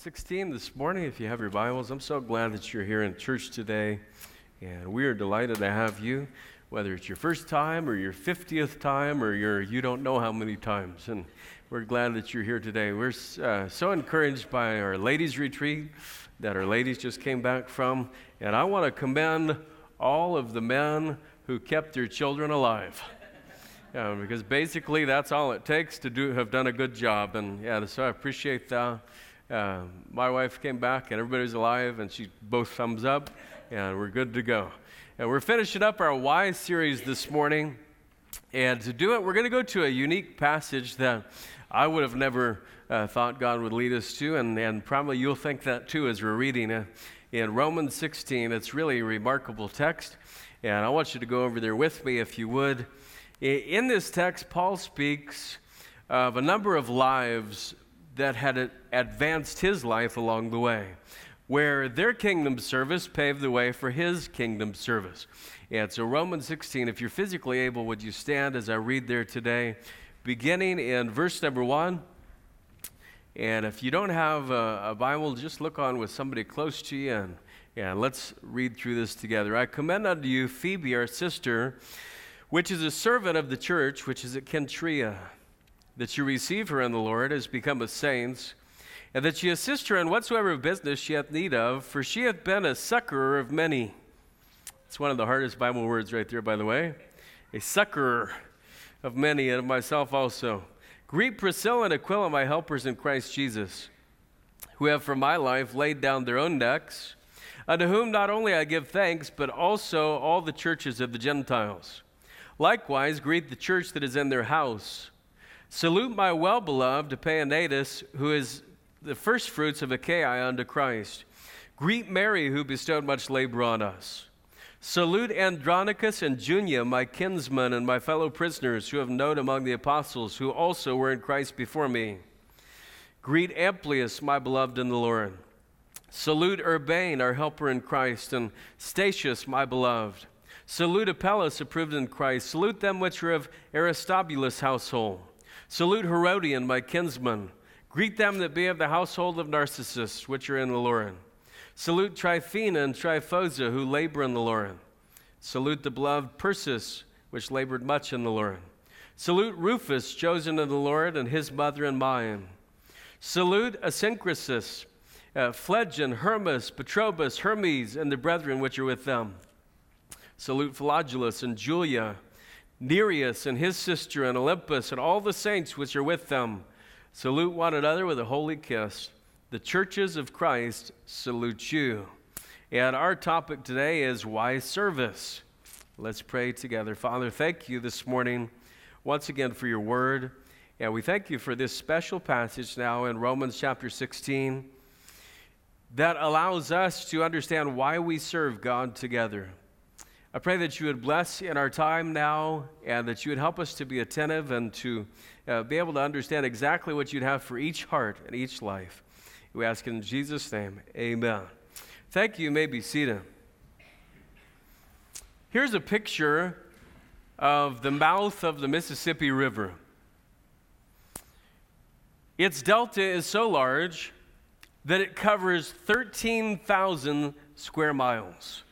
Romans 16 this morning, if you have your Bibles. I'm so glad that you're here in church today, and we are delighted to have you, whether it's your first time or your 50th time or your you don't know how many times. And we're glad that you're here today. We're uh, so encouraged by our ladies' retreat that our ladies just came back from, and I want to commend all of the men who kept their children alive. Yeah, because basically that's all it takes to do have done a good job, and yeah, so I appreciate that. Uh, my wife came back, and everybody's alive, and she both thumbs up, and we're good to go. And we're finishing up our Why series this morning, and to do it, we're going to go to a unique passage that I would have never uh, thought God would lead us to, and, and probably you'll think that too as we're reading it. In Romans 16, it's really a remarkable text, and I want you to go over there with me if you would. In this text, Paul speaks of a number of lives that had advanced his life along the way, where their kingdom service paved the way for his kingdom service. And so, Romans 16, if you're physically able, would you stand as I read there today, beginning in verse number one? And if you don't have a, a Bible, just look on with somebody close to you and, and let's read through this together. I commend unto you Phoebe, our sister which is a servant of the church which is at Cenchrea, that you receive her in the Lord as become a saint, and that ye assist her in whatsoever business she hath need of, for she hath been a succorer of many. It's one of the hardest Bible words right there, by the way. A succorer of many, and of myself also. Greet Priscilla and Aquila, my helpers in Christ Jesus, who have for my life laid down their own necks, unto whom not only I give thanks, but also all the churches of the Gentiles. Likewise, greet the church that is in their house. Salute my well beloved Epaenetus, who is the firstfruits of Achaia unto Christ. Greet Mary, who bestowed much labor on us. Salute Andronicus and Junia, my kinsmen and my fellow prisoners, who have known among the apostles, who also were in Christ before me. Greet Amplias, my beloved in the Lord. Salute Urbane, our helper in Christ, and Stachys, my beloved. Salute Apelles, approved in Christ. Salute them which are of Aristobulus' household. Salute Herodion, my kinsman. Greet them that be of the household of Narcissus, which are in the Lord. Salute Tryphena and Tryphosa, who labor in the Lord. Salute the beloved Persis, which labored much in the Lord. Salute Rufus, chosen of the Lord, and his mother and mine. Salute Asyncritus, uh, Phlegon, Hermas, Patrobas, Hermes, and the brethren which are with them. Salute Philologus and Julia, Nereus and his sister, and Olympas and all the saints which are with them. Salute one another with a holy kiss. The churches of Christ salute you. And our topic today is why service. Let's pray together. Father, thank you this morning once again for your word. And we thank you for this special passage now in Romans chapter 16 that allows us to understand why we serve God together. I pray that you would bless in our time now and that you would help us to be attentive and to uh, be able to understand exactly what you'd have for each heart and each life. We ask in Jesus' name, amen. Thank you. You may be seated. Here's a picture of the mouth of the Mississippi River. Its delta is so large that it covers 13,000 square miles.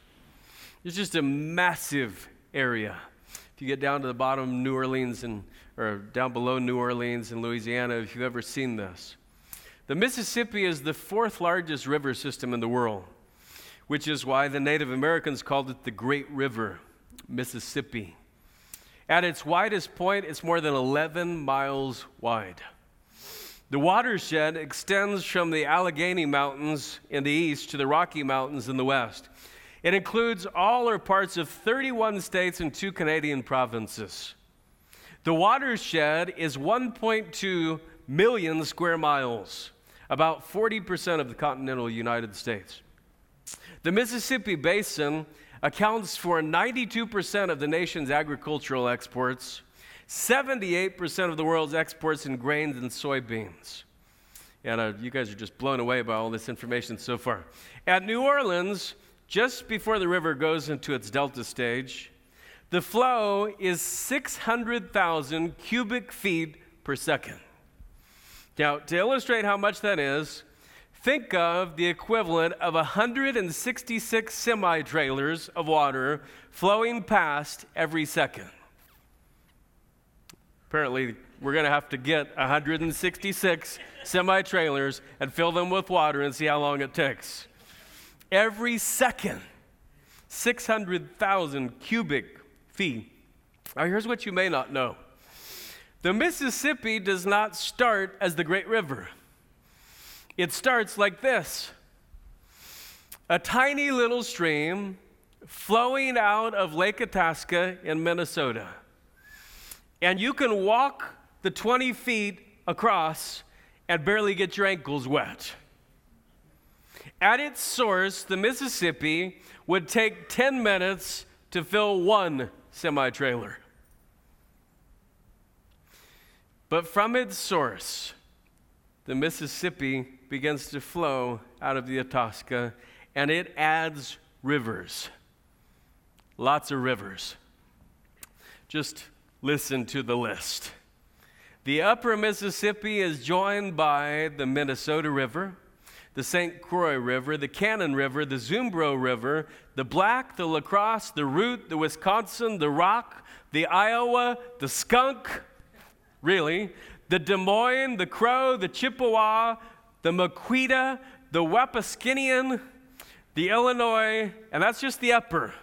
It's just a massive area. If you get down to the bottom of New Orleans and or down below New Orleans in Louisiana, if you've ever seen this. The Mississippi is the fourth largest river system in the world, which is why the Native Americans called it the Great River, Mississippi. At its widest point, it's more than 11 miles wide. The watershed extends from the Allegheny Mountains in the east to the Rocky Mountains in the west. It includes all or parts of 31 states and two Canadian provinces. The watershed is 1.2 million square miles, about 40% of the continental United States. The Mississippi Basin accounts for 92% of the nation's agricultural exports, 78% of the world's exports in grains and soybeans. And uh, you guys are just blown away by all this information so far. At New Orleans, just before the river goes into its delta stage, the flow is 600,000 cubic feet per second. Now, to illustrate how much that is, think of the equivalent of 166 semi trailers of water flowing past every second. Apparently, we're going to have to get 166 semi trailers and fill them with water and see how long it takes. Every second, 600,000 cubic feet. Now, here's what you may not know the Mississippi does not start as the Great River, it starts like this a tiny little stream flowing out of Lake Itasca in Minnesota. And you can walk the 20 feet across and barely get your ankles wet. At its source, the Mississippi would take 10 minutes to fill one semi trailer. But from its source, the Mississippi begins to flow out of the Itasca and it adds rivers. Lots of rivers. Just listen to the list. The upper Mississippi is joined by the Minnesota River, the St. Croix River, the Cannon River, the Zumbro River, the Black, the La Crosse, the Root, the Wisconsin, the Rock, the Iowa, the Skunk, really, the Des Moines, the Crow, the Chippewa, the Maquoketa, the Wapsipinicon, the Illinois, and that's just the upper.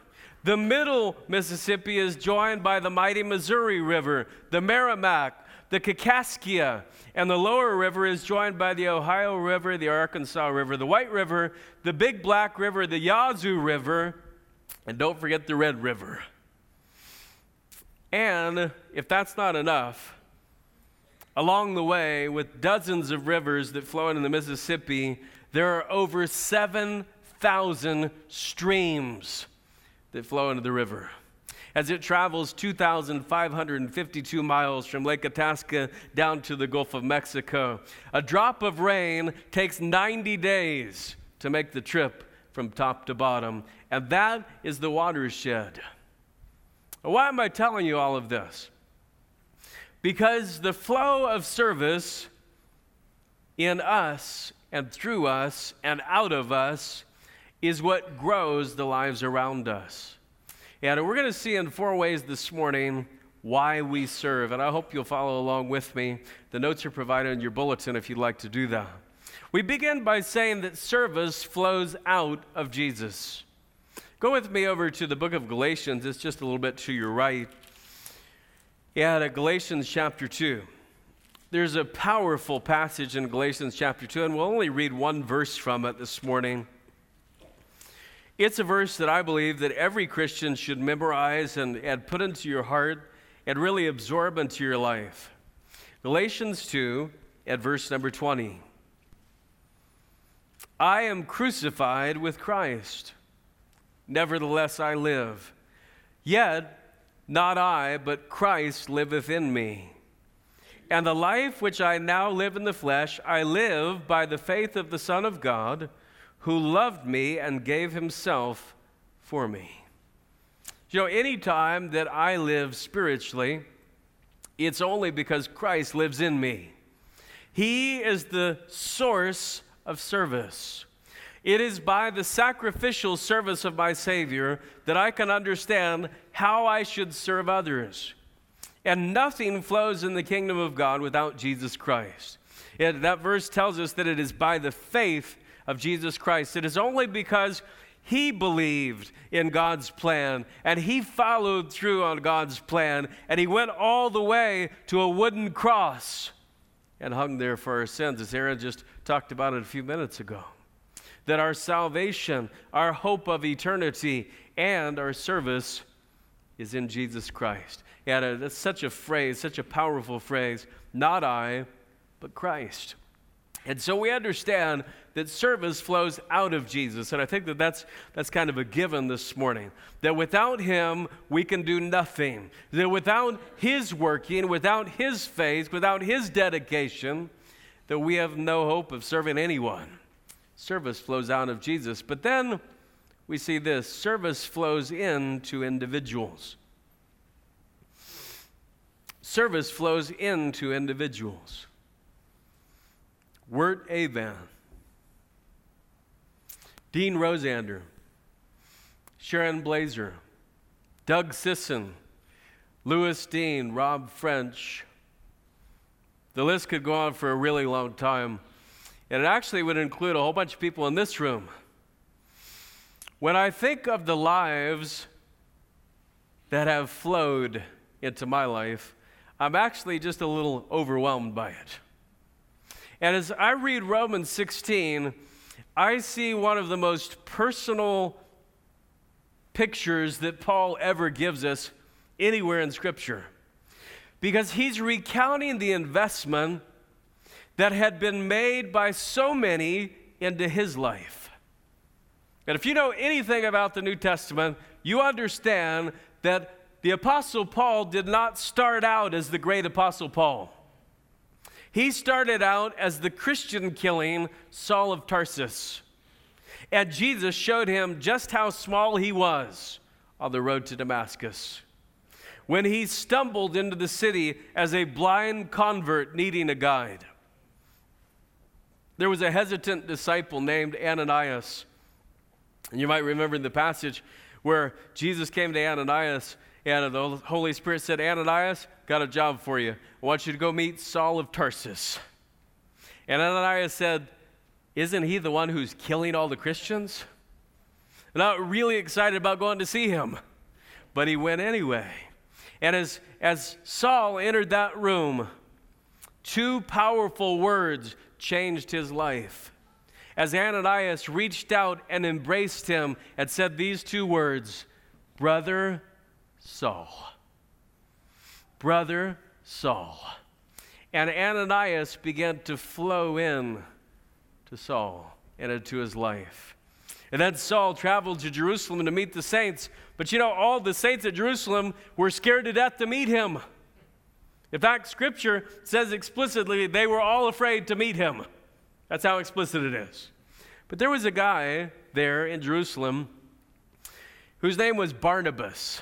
The middle Mississippi is joined by the mighty Missouri River, the Meramec, the Kaskaskia, and the lower river is joined by the Ohio River, the Arkansas River, the White River, the Big Black River, the Yazoo River, and don't forget the Red River. And if that's not enough, along the way, with dozens of rivers that flow into the Mississippi, there are over 7,000 streams that flow into the river. As it travels 2,552 miles from Lake Itasca down to the Gulf of Mexico, a drop of rain takes 90 days to make the trip from top to bottom, and that is the watershed. Why am I telling you all of this? Because the flow of service in us and through us and out of us is what grows the lives around us. And we're going to see in four ways this morning why we serve. And I hope you'll follow along with me. The notes are provided in your bulletin if you'd like to do that. We begin by saying that service flows out of Jesus. Go with me over to the book of Galatians. It's just a little bit to your right. Yeah, Galatians chapter 2. There's a powerful passage in Galatians chapter 2, and we'll only read one verse from it this morning. It's a verse that I believe that every Christian should memorize and, and put into your heart and really absorb into your life. Galatians 2 at verse number 20. I am crucified with Christ. Nevertheless, I live. Yet, not I, but Christ liveth in me. And the life which I now live in the flesh, I live by the faith of the Son of God who loved me and gave himself for me. You know, anytime that I live spiritually, it's only because Christ lives in me. He is the source of service. It is by the sacrificial service of my Savior that I can understand how I should serve others. And nothing flows in the kingdom of God without Jesus Christ. It, that verse tells us that it is by the faith of Jesus Christ. It is only because he believed in God's plan and he followed through on God's plan and he went all the way to a wooden cross and hung there for our sins, as Aaron just talked about it a few minutes ago. That our salvation, our hope of eternity, and our service is in Jesus Christ. Yeah, uh, that's such a phrase, such a powerful phrase. Not I, but Christ. And so we understand that service flows out of Jesus. And I think that that's, that's kind of a given this morning. That without Him, we can do nothing. That without His working, without His faith, without His dedication, that we have no hope of serving anyone. Service flows out of Jesus. But then we see this service flows into individuals. Service flows into individuals. Wirt Avan Dean Rosander, Sharon Blazer, Doug Sisson, Louis Dean, Rob French. The list could go on for a really long time. And it actually would include a whole bunch of people in this room. When I think of the lives that have flowed into my life, I'm actually just a little overwhelmed by it. And as I read Romans 16, I see one of the most personal pictures that Paul ever gives us anywhere in Scripture. Because he's recounting the investment that had been made by so many into his life. And if you know anything about the New Testament, you understand that the Apostle Paul did not start out as the great Apostle Paul. He started out as the Christian killing Saul of Tarsus. And Jesus showed him just how small he was on the road to Damascus. When he stumbled into the city as a blind convert needing a guide, there was a hesitant disciple named Ananias. And you might remember the passage where Jesus came to Ananias and the Holy Spirit said, Ananias, got a job for you. I want you to go meet Saul of Tarsus. And Ananias said, Isn't he the one who's killing all the Christians? not really excited about going to see him, but he went anyway. And as, as Saul entered that room, two powerful words changed his life. As Ananias reached out and embraced him and said these two words, Brother Saul. Brother Saul. And Ananias began to flow in to Saul and into his life. And then Saul traveled to Jerusalem to meet the saints. But you know, all the saints at Jerusalem were scared to death to meet him. In fact, Scripture says explicitly they were all afraid to meet him. That's how explicit it is. But there was a guy there in Jerusalem whose name was Barnabas.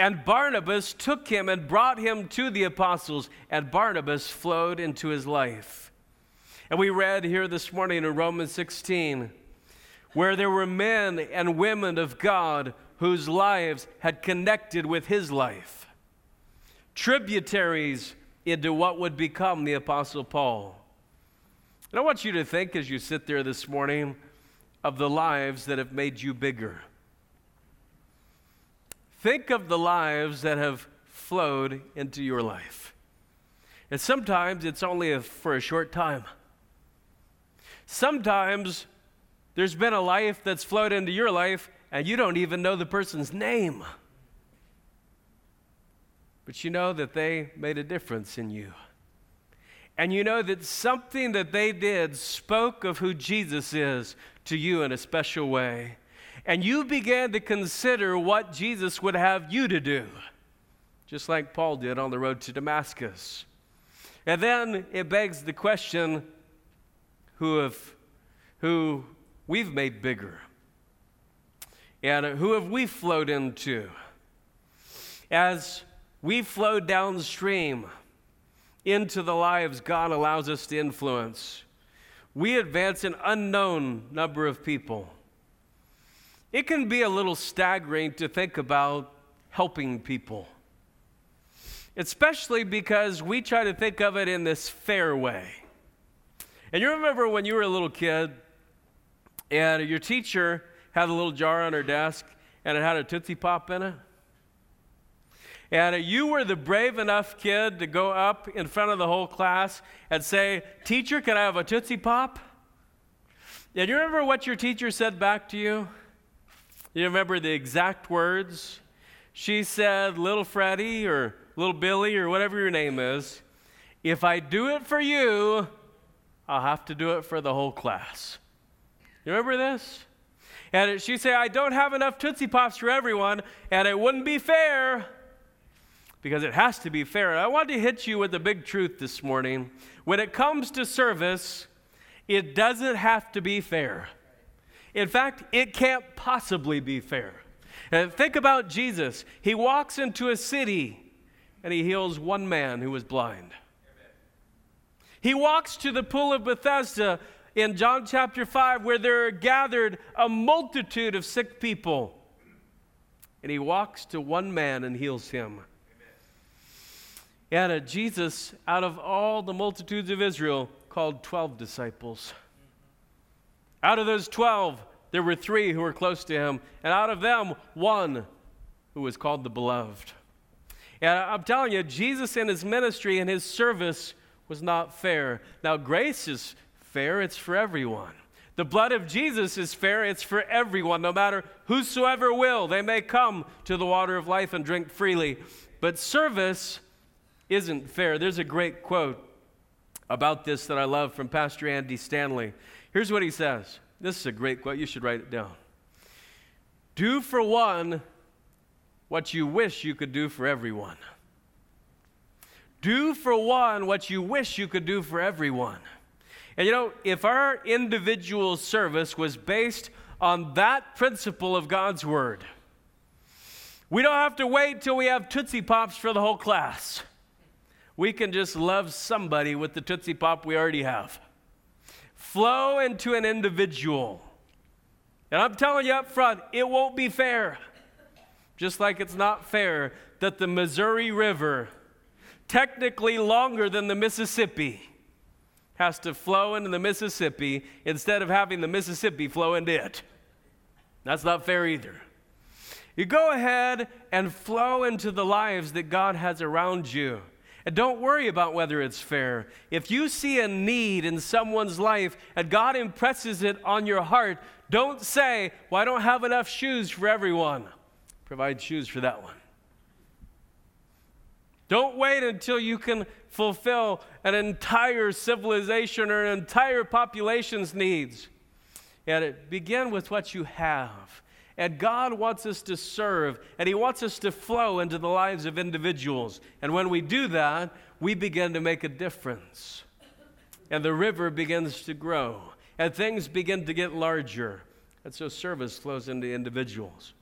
And Barnabas took him and brought him to the apostles, and Barnabas flowed into his life. And we read here this morning in Romans 16 where there were men and women of God whose lives had connected with his life, tributaries into what would become the Apostle Paul. And I want you to think as you sit there this morning of the lives that have made you bigger. Think of the lives that have flowed into your life. And sometimes it's only a, for a short time. Sometimes there's been a life that's flowed into your life and you don't even know the person's name. But you know that they made a difference in you. And you know that something that they did spoke of who Jesus is to you in a special way and you began to consider what Jesus would have you to do, just like Paul did on the road to Damascus. And then it begs the question who have who we've made bigger? And who have we flowed into? As we flow downstream into the lives God allows us to influence, we advance an unknown number of people it can be a little staggering to think about helping people, especially because we try to think of it in this fair way. And you remember when you were a little kid and your teacher had a little jar on her desk and it had a Tootsie Pop in it? And you were the brave enough kid to go up in front of the whole class and say, Teacher, can I have a Tootsie Pop? And you remember what your teacher said back to you? You remember the exact words? She said, Little Freddie or Little Billy or whatever your name is, if I do it for you, I'll have to do it for the whole class. You remember this? And she said, I don't have enough Tootsie Pops for everyone, and it wouldn't be fair because it has to be fair. I want to hit you with a big truth this morning. When it comes to service, it doesn't have to be fair. In fact, it can't possibly be fair. And think about Jesus. He walks into a city and he heals one man who was blind. He walks to the pool of Bethesda in John chapter 5 where there are gathered a multitude of sick people. And he walks to one man and heals him. And uh, Jesus, out of all the multitudes of Israel, called 12 disciples. Out of those 12, there were three who were close to him, and out of them, one who was called the beloved. And I'm telling you, Jesus and his ministry and his service was not fair. Now, grace is fair, it's for everyone. The blood of Jesus is fair, it's for everyone, no matter whosoever will. They may come to the water of life and drink freely. But service isn't fair. There's a great quote about this that I love from Pastor Andy Stanley. Here's what he says. This is a great quote. You should write it down. Do for one what you wish you could do for everyone. Do for one what you wish you could do for everyone. And you know, if our individual service was based on that principle of God's Word, we don't have to wait till we have Tootsie Pops for the whole class. We can just love somebody with the Tootsie Pop we already have. Flow into an individual. And I'm telling you up front, it won't be fair. Just like it's not fair that the Missouri River technically longer than the Mississippi, has to flow into the Mississippi instead of having the Mississippi flow into it. That's not fair either. You go ahead and flow into the lives that God has around you. And don't worry about whether it's fair. If you see a need in someone's life and God impresses it on your heart, don't say, Well, I don't have enough shoes for everyone. Provide shoes for that one. Don't wait until you can fulfill an entire civilization or an entire population's needs. And begin with what you have. And God wants us to serve, and He wants us to flow into the lives of individuals. And when we do that, we begin to make a difference. And the river begins to grow, and things begin to get larger. And so service flows into individuals.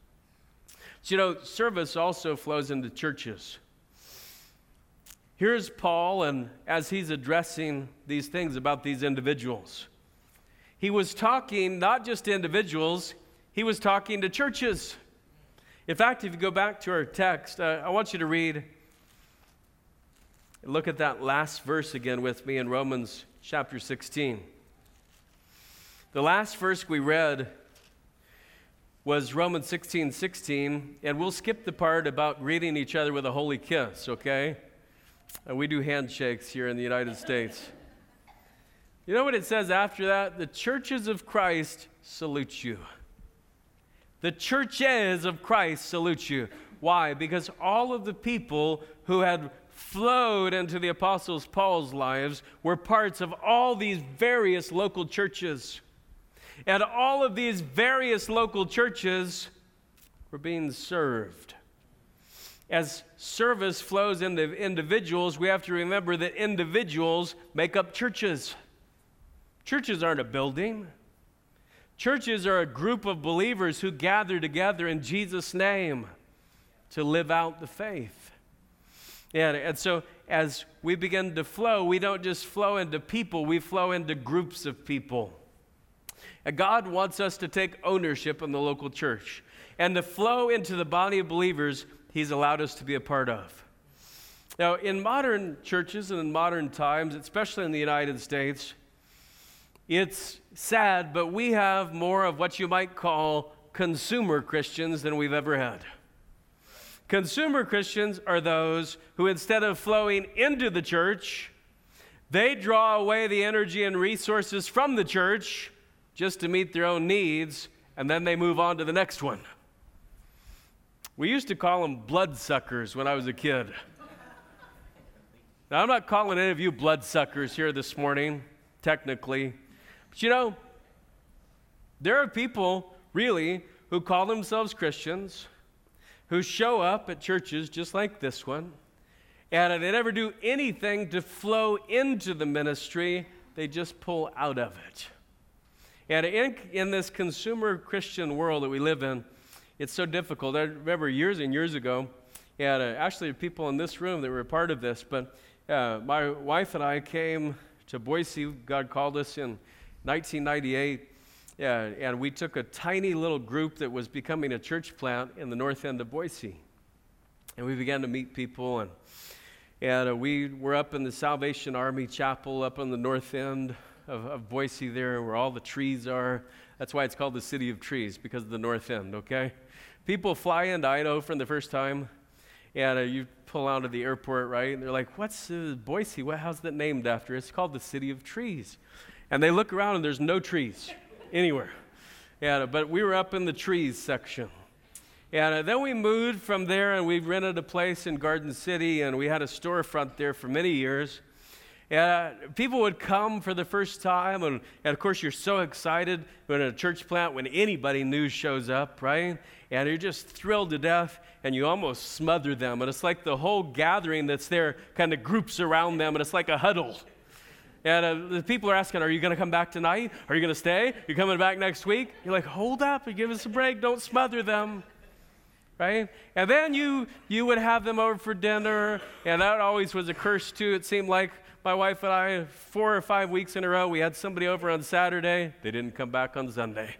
So, you know, service also flows into churches. Here's Paul, and as he's addressing these things about these individuals, he was talking not just to individuals, he was talking to churches. In fact, if you go back to our text, uh, I want you to read, look at that last verse again with me in Romans chapter 16. The last verse we read was Romans 16 16, and we'll skip the part about greeting each other with a holy kiss, okay? And we do handshakes here in the United States. You know what it says after that? The churches of Christ salute you. The churches of Christ salute you. Why? Because all of the people who had flowed into the Apostles Paul's lives were parts of all these various local churches. And all of these various local churches were being served as service flows into individuals, we have to remember that individuals make up churches. Churches aren't a building. Churches are a group of believers who gather together in Jesus' name to live out the faith. And, and so, as we begin to flow, we don't just flow into people, we flow into groups of people. And God wants us to take ownership in the local church and to flow into the body of believers He's allowed us to be a part of. Now, in modern churches and in modern times, especially in the United States, it's sad, but we have more of what you might call consumer Christians than we've ever had. Consumer Christians are those who, instead of flowing into the church, they draw away the energy and resources from the church just to meet their own needs, and then they move on to the next one. We used to call them bloodsuckers when I was a kid. Now, I'm not calling any of you bloodsuckers here this morning, technically. But you know, there are people, really, who call themselves Christians, who show up at churches just like this one, and they never do anything to flow into the ministry, they just pull out of it. And in, in this consumer Christian world that we live in, it's so difficult. I remember years and years ago, and uh, actually people in this room that were a part of this, but uh, my wife and I came to Boise. God called us in 1998. Yeah, and we took a tiny little group that was becoming a church plant in the north end of Boise. And we began to meet people, and, and uh, we were up in the Salvation Army Chapel up on the north end of, of Boise, there where all the trees are. That's why it's called the City of Trees, because of the north end, okay? People fly into Idaho for the first time, and uh, you pull out of the airport, right? And they're like, What's uh, Boise? What, how's that named after? It's called the City of Trees. And they look around, and there's no trees anywhere. Yeah, but we were up in the trees section. And uh, then we moved from there and we rented a place in Garden City and we had a storefront there for many years. And uh, people would come for the first time, and, and, of course, you're so excited when a church plant, when anybody new shows up, right? And you're just thrilled to death, and you almost smother them. And it's like the whole gathering that's there kind of groups around them, and it's like a huddle. And uh, the people are asking, Are you going to come back tonight? Are you going to stay? You're coming back next week? You're like, Hold up and give us a break. Don't smother them. Right? And then you, you would have them over for dinner, and that always was a curse, too. It seemed like my wife and I, four or five weeks in a row, we had somebody over on Saturday. They didn't come back on Sunday.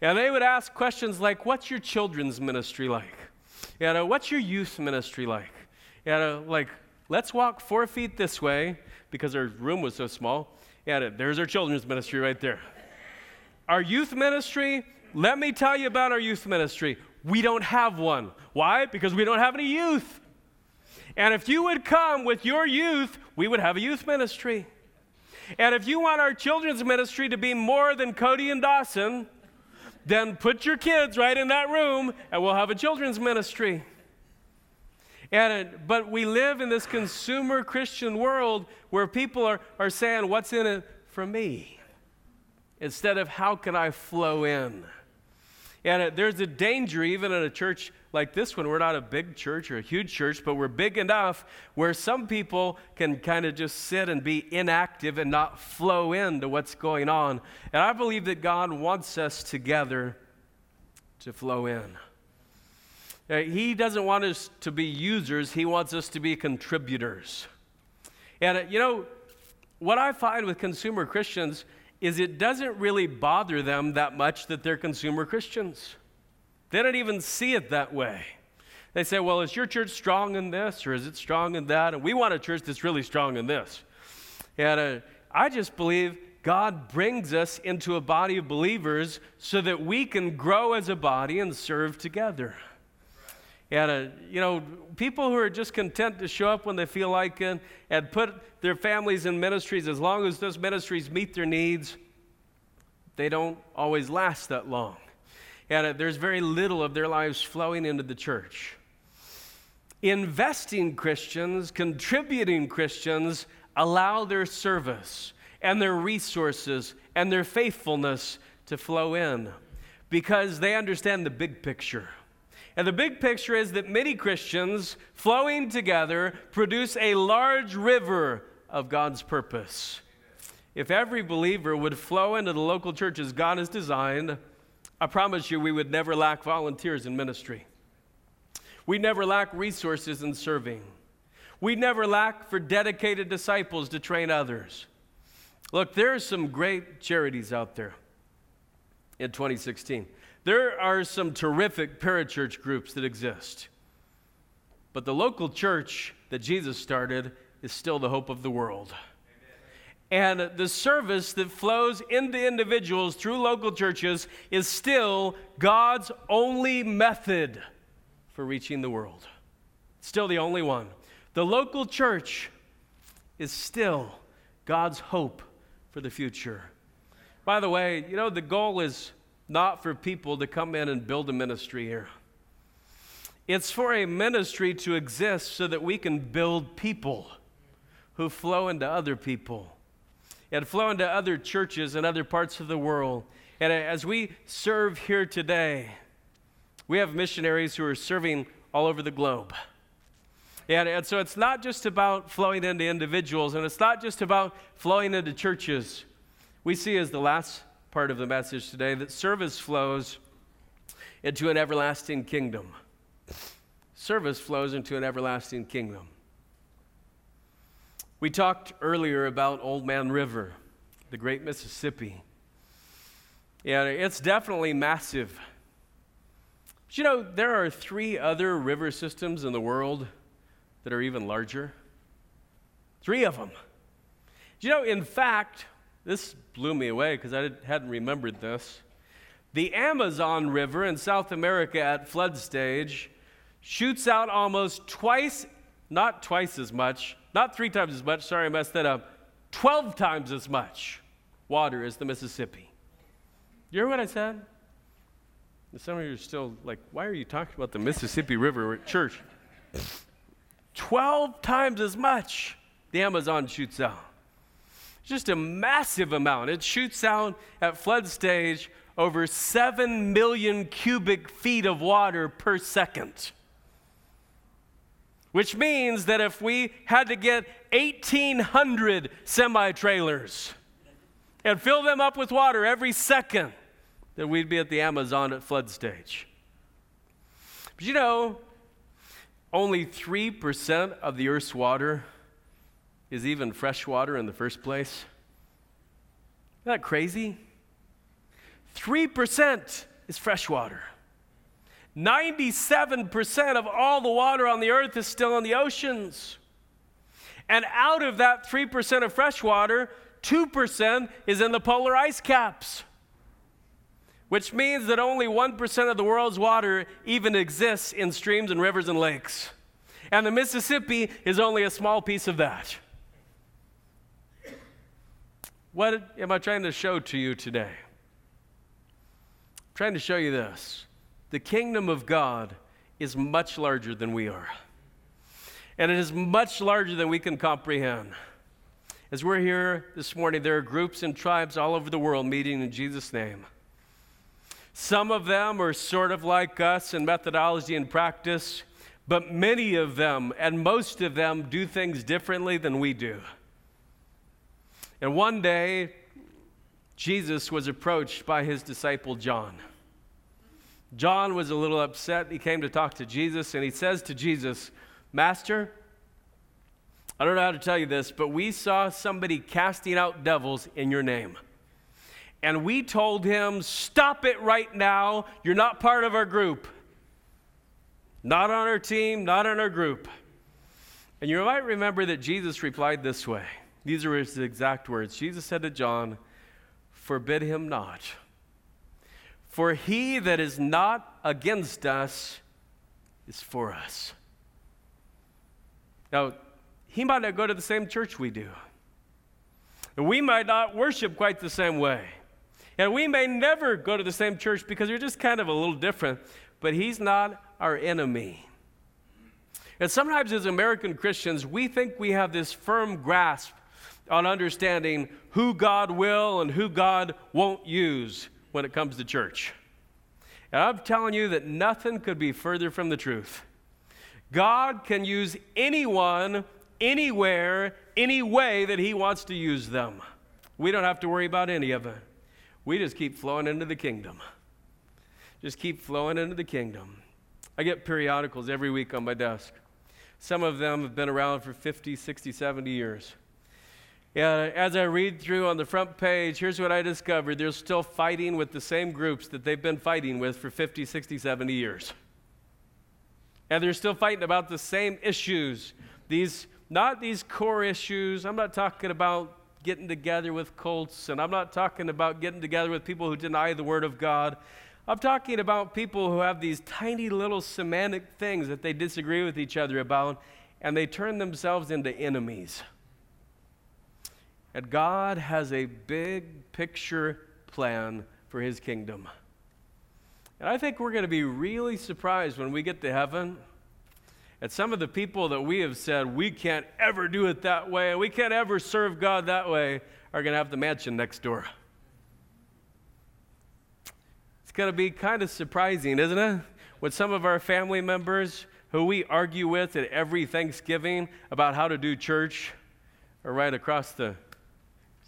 And they would ask questions like, What's your children's ministry like? You know, what's your youth ministry like? You know, like, let's walk four feet this way because our room was so small. Yeah, there's our children's ministry right there. Our youth ministry, let me tell you about our youth ministry. We don't have one. Why? Because we don't have any youth. And if you would come with your youth, we would have a youth ministry. And if you want our children's ministry to be more than Cody and Dawson, then put your kids right in that room and we'll have a children's ministry. And, but we live in this consumer Christian world where people are, are saying, What's in it for me? Instead of, How can I flow in? And uh, there's a danger, even in a church like this one. We're not a big church or a huge church, but we're big enough where some people can kind of just sit and be inactive and not flow into what's going on. And I believe that God wants us together to flow in. Uh, he doesn't want us to be users, He wants us to be contributors. And uh, you know, what I find with consumer Christians is it doesn't really bother them that much that they're consumer Christians. They don't even see it that way. They say, well, is your church strong in this or is it strong in that? And we want a church that's really strong in this. And uh, I just believe God brings us into a body of believers so that we can grow as a body and serve together. And, uh, you know, people who are just content to show up when they feel like it and put their families in ministries, as long as those ministries meet their needs, they don't always last that long. And uh, there's very little of their lives flowing into the church. Investing Christians, contributing Christians, allow their service and their resources and their faithfulness to flow in because they understand the big picture. And the big picture is that many Christians flowing together produce a large river of God's purpose. If every believer would flow into the local churches God has designed, I promise you we would never lack volunteers in ministry. We never lack resources in serving. We never lack for dedicated disciples to train others. Look, there are some great charities out there in 2016. There are some terrific parachurch groups that exist. But the local church that Jesus started is still the hope of the world. And the service that flows into individuals through local churches is still God's only method for reaching the world. Still the only one. The local church is still God's hope for the future. By the way, you know, the goal is not for people to come in and build a ministry here. It's for a ministry to exist so that we can build people who flow into other people and flow into other churches and other parts of the world. And as we serve here today, we have missionaries who are serving all over the globe. And, and so it's not just about flowing into individuals, and it's not just about flowing into churches. We see as the last part of the message today that service flows into an everlasting kingdom. Service flows into an everlasting kingdom. We talked earlier about Old Man River. the great Mississippi. Yeah, it's definitely massive. But you know, there are three other river systems in the world that are even larger. Three of them. You know, in fact, this blew me away because I hadn't remembered this. The Amazon River in South America at flood stage shoots out almost twice, not twice as much, not three times as much, sorry, I messed that up, 12 times as much water as the Mississippi. You hear what I said? some of you are still like, why are you talking about the Mississippi River at church? 12 times as much the Amazon shoots out. Just a massive amount. It shoots out at flood stage over 7 million cubic feet of water per second. Which means that if we had to get 1,800 semi trailers and fill them up with water every second, then we'd be at the Amazon at flood stage. But you know, only 3% of the Earth's water is even fresh water in the first place. Isn't that crazy? 3% is fresh water. 97% of all the water on the earth is still in the oceans. And out of that 3% of fresh water, 2% is in the polar ice caps, which means that only 1% of the world's water even exists in streams and rivers and lakes. And the Mississippi is only a small piece of that. What am I trying to show to you today? I'm trying to show you this. The kingdom of God is much larger than we are. And it is much larger than we can comprehend. As we're here this morning, there are groups and tribes all over the world meeting in Jesus' name. Some of them are sort of like us in methodology and practice, but many of them and most of them do things differently than we do. And one day, Jesus was approached by his disciple John. John was a little upset. He came to talk to Jesus, and he says to Jesus, Master, I don't know how to tell you this, but we saw somebody casting out devils in your name. And we told him, Stop it right now. You're not part of our group. Not on our team, not on our group. And you might remember that Jesus replied this way. These are his exact words. Jesus said to John, Forbid him not. For he that is not against us is for us. Now, he might not go to the same church we do. And we might not worship quite the same way. And we may never go to the same church because we're just kind of a little different, but he's not our enemy. And sometimes, as American Christians, we think we have this firm grasp on understanding who God will and who God won't use when it comes to church. And I'm telling you that nothing could be further from the truth. God can use anyone, anywhere, any way that He wants to use them. We don't have to worry about any of it. We just keep flowing into the kingdom. Just keep flowing into the kingdom. I get periodicals every week on my desk. Some of them have been around for 50, 60, 70 years. Yeah, as I read through on the front page, here's what I discovered. They're still fighting with the same groups that they've been fighting with for 50, 60, 70 years. And they're still fighting about the same issues. These, not these core issues. I'm not talking about getting together with cults, and I'm not talking about getting together with people who deny the Word of God. I'm talking about people who have these tiny little semantic things that they disagree with each other about, and they turn themselves into enemies. And God has a big picture plan for his kingdom. And I think we're going to be really surprised when we get to heaven at some of the people that we have said we can't ever do it that way, we can't ever serve God that way, are going to have the mansion next door It's going to be kind of surprising, isn't it? With some of our family members who we argue with at every Thanksgiving about how to do church are right across the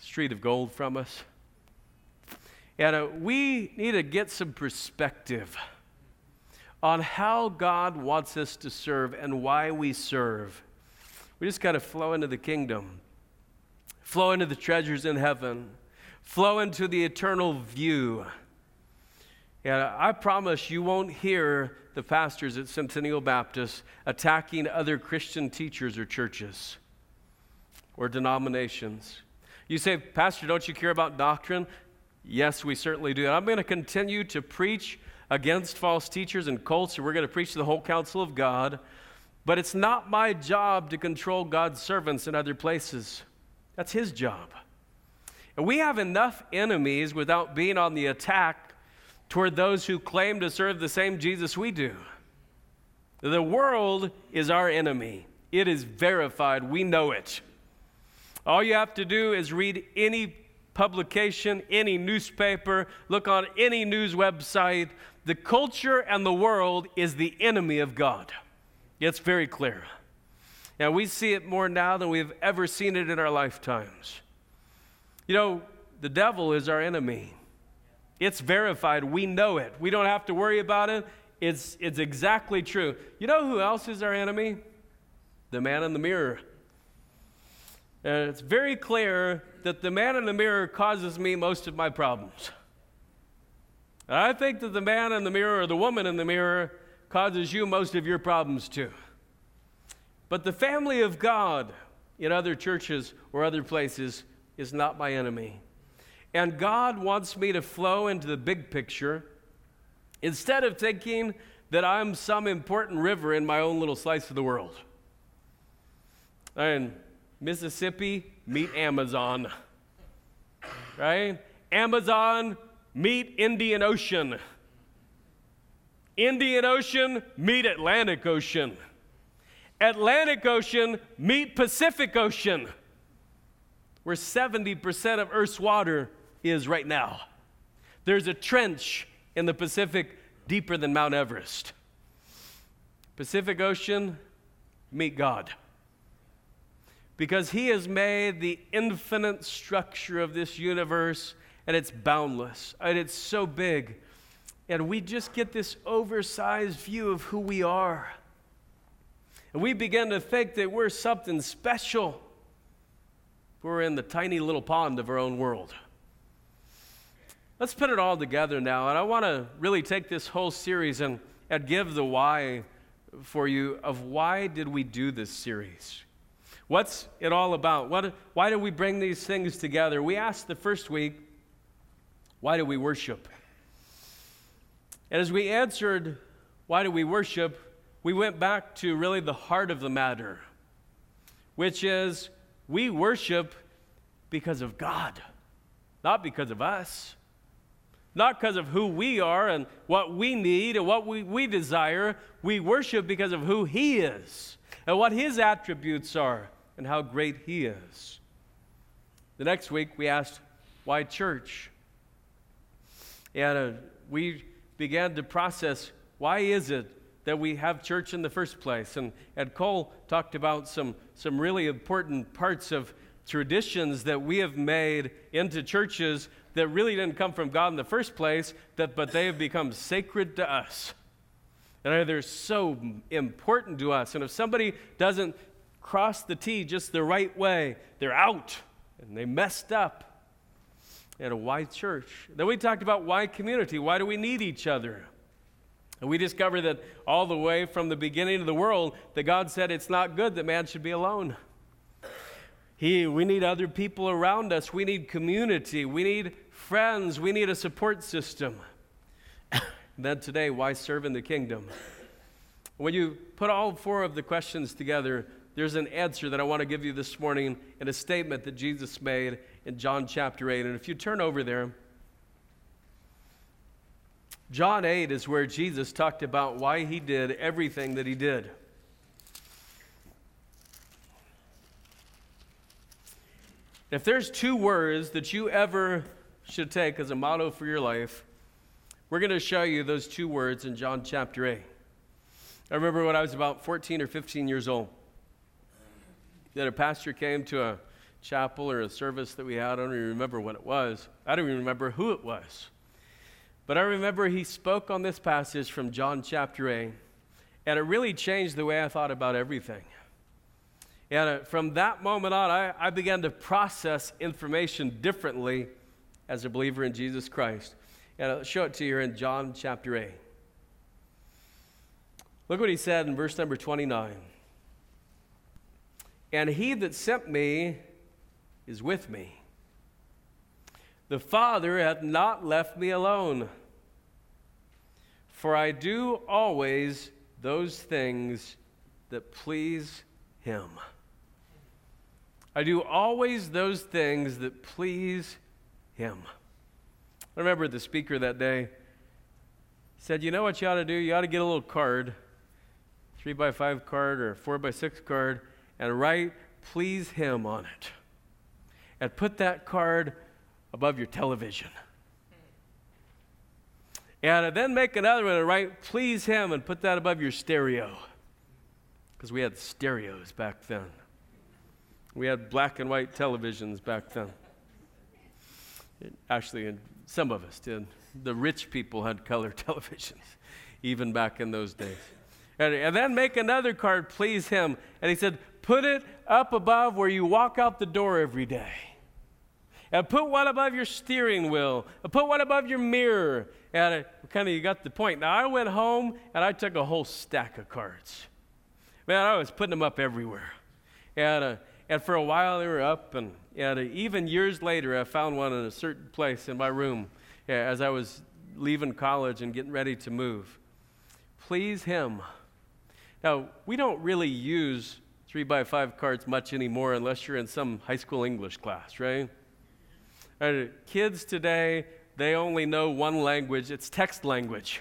street of gold from us. And uh, we need to get some perspective on how God wants us to serve and why we serve. We just got to flow into the kingdom, flow into the treasures in heaven flow into the eternal view. And I promise you won't hear the pastors at Centennial Baptist attacking other Christian teachers or churches or denominations. You say, Pastor, don't you care about doctrine? Yes, we certainly do. And I'm going to continue to preach against false teachers and cults, and we're going to preach the whole counsel of God. But it's not my job to control God's servants in other places. That's His job. And we have enough enemies without being on the attack toward those who claim to serve the same Jesus we do. The world is our enemy. It is verified. We know it. All you have to do is read any publication, any newspaper, look on any news website. The culture and the world is the enemy of God. It's very clear. And we see it more now than we've ever seen it in our lifetimes. You know, the devil is our enemy. It's verified. We know it. We don't have to worry about it. It's, it's exactly true. You know who else is our enemy? The man in the mirror. And it's very clear that the man in the mirror causes me most of my problems. And I think that the man in the mirror or the woman in the mirror causes you most of your problems too. But the family of God in other churches or other places is not my enemy. And God wants me to flow into the big picture instead of thinking that I'm some important river in my own little slice of the world. And Mississippi, meet Amazon. Right? Amazon, meet Indian Ocean. Indian Ocean, meet Atlantic Ocean. Atlantic Ocean, meet Pacific Ocean, where 70% of Earth's water is right now. There's a trench in the Pacific deeper than Mount Everest. Pacific Ocean, meet God. Because He has made the infinite structure of this universe and it's boundless and it's so big. And we just get this oversized view of who we are. And we begin to think that we're something special. We're in the tiny little pond of our own world. Let's put it all together now. And I want to really take this whole series and, and give the why for you of why did we do this series? What's it all about? What, why do we bring these things together? We asked the first week, why do we worship? And as we answered, why do we worship? We went back to really the heart of the matter, which is we worship because of God, not because of us. Not because of who we are and what we need and what we, we desire. We worship because of who He is and what His attributes are and how great He is. The next week, we asked, why church? And uh, we began to process why is it that we have church in the first place? And Ed Cole talked about some, some really important parts of traditions that we have made into churches that really didn't come from God in the first place, that, but they have become sacred to us. And they're so important to us. And if somebody doesn't cross the T just the right way, they're out and they messed up. And a why church? Then we talked about why community. Why do we need each other? And we discovered that all the way from the beginning of the world, that God said it's not good that man should be alone. He, we need other people around us. We need community. We need friends. We need a support system. then today, why serve in the kingdom? When you put all four of the questions together, there's an answer that I want to give you this morning in a statement that Jesus made in John chapter 8. And if you turn over there, John 8 is where Jesus talked about why he did everything that he did. If there's two words that you ever should take as a motto for your life, we're going to show you those two words in John chapter 8. I remember when I was about 14 or 15 years old, that a pastor came to a chapel or a service that we had. I don't even remember what it was. I don't even remember who it was. But I remember he spoke on this passage from John chapter 8, and it really changed the way I thought about everything. And uh, from that moment on, I, I began to process information differently as a believer in Jesus Christ. And I'll show it to you in John chapter 8. Look what he said in verse number 29. And he that sent me is with me. The Father hath not left me alone, for I do always those things that please him. I do always those things that please him. I remember the speaker that day said, You know what you ought to do? You ought to get a little card, three by five card or four by six card, and write, Please him on it. And put that card above your television. And then make another one and write, Please him, and put that above your stereo. Because we had stereos back then. We had black and white televisions back then. Actually, some of us did. The rich people had color televisions, even back in those days. And, and then make another card, please him. And he said, put it up above where you walk out the door every day. And put one above your steering wheel. And put one above your mirror. And kind of, you got the point. Now, I went home and I took a whole stack of cards. Man, I was putting them up everywhere. And, uh, and for a while they were up, and, and uh, even years later, I found one in a certain place in my room yeah, as I was leaving college and getting ready to move. Please Him. Now, we don't really use three by five cards much anymore unless you're in some high school English class, right? Kids today, they only know one language it's text language.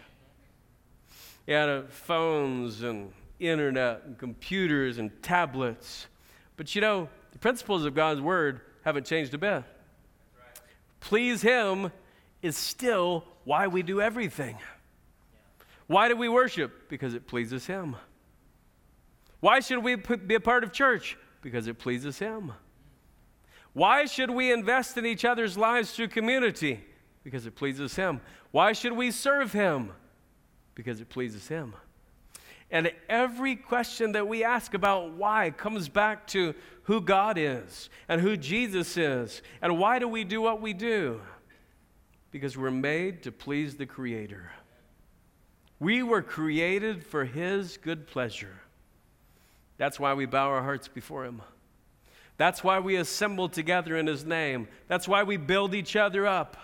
And uh, phones and internet and computers and tablets. But you know, the principles of God's word haven't changed a bit. Please Him is still why we do everything. Why do we worship? Because it pleases Him. Why should we be a part of church? Because it pleases Him. Why should we invest in each other's lives through community? Because it pleases Him. Why should we serve Him? Because it pleases Him. And every question that we ask about why comes back to who God is and who Jesus is and why do we do what we do? Because we're made to please the Creator. We were created for His good pleasure. That's why we bow our hearts before Him. That's why we assemble together in His name. That's why we build each other up.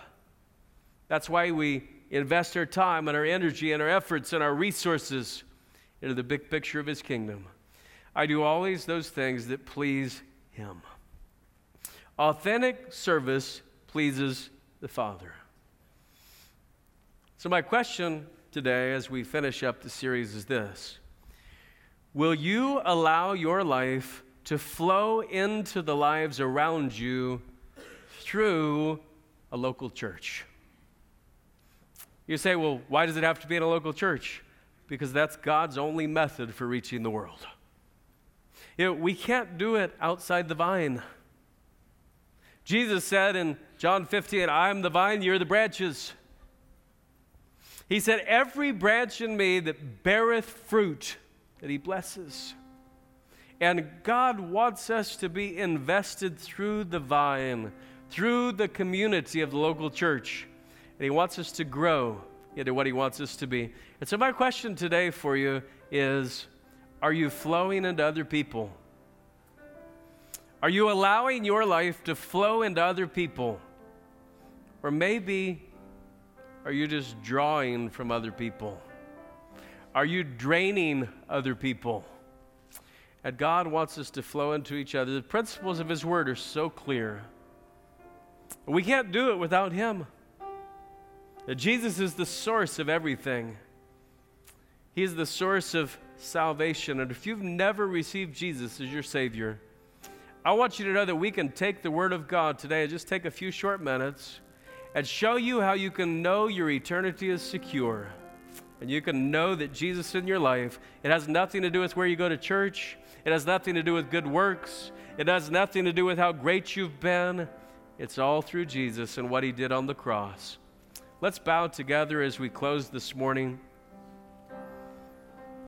That's why we invest our time and our energy and our efforts and our resources into the big picture of his kingdom. I do always those things that please him. Authentic service pleases the Father. So, my question today as we finish up the series is this Will you allow your life to flow into the lives around you through a local church? You say, well, why does it have to be in a local church? because that's God's only method for reaching the world. You know, we can't do it outside the vine. Jesus said in John 15, I am the vine, you're the branches. He said, Every branch in me that beareth fruit, that he blesses. And God wants us to be invested through the vine, through the community of the local church. And he wants us to grow into what He wants us to be. And so, my question today for you is Are you flowing into other people? Are you allowing your life to flow into other people? Or maybe are you just drawing from other people? Are you draining other people? And God wants us to flow into each other. The principles of His Word are so clear. We can't do it without Him. That Jesus is the source of everything. He is the source of salvation. And if you've never received Jesus as your Savior, I want you to know that we can take the Word of God today, and just take a few short minutes, and show you how you can know your eternity is secure. And you can know that Jesus in your life, it has nothing to do with where you go to church, it has nothing to do with good works, it has nothing to do with how great you've been. It's all through Jesus and what He did on the cross. Let's bow together as we close this morning.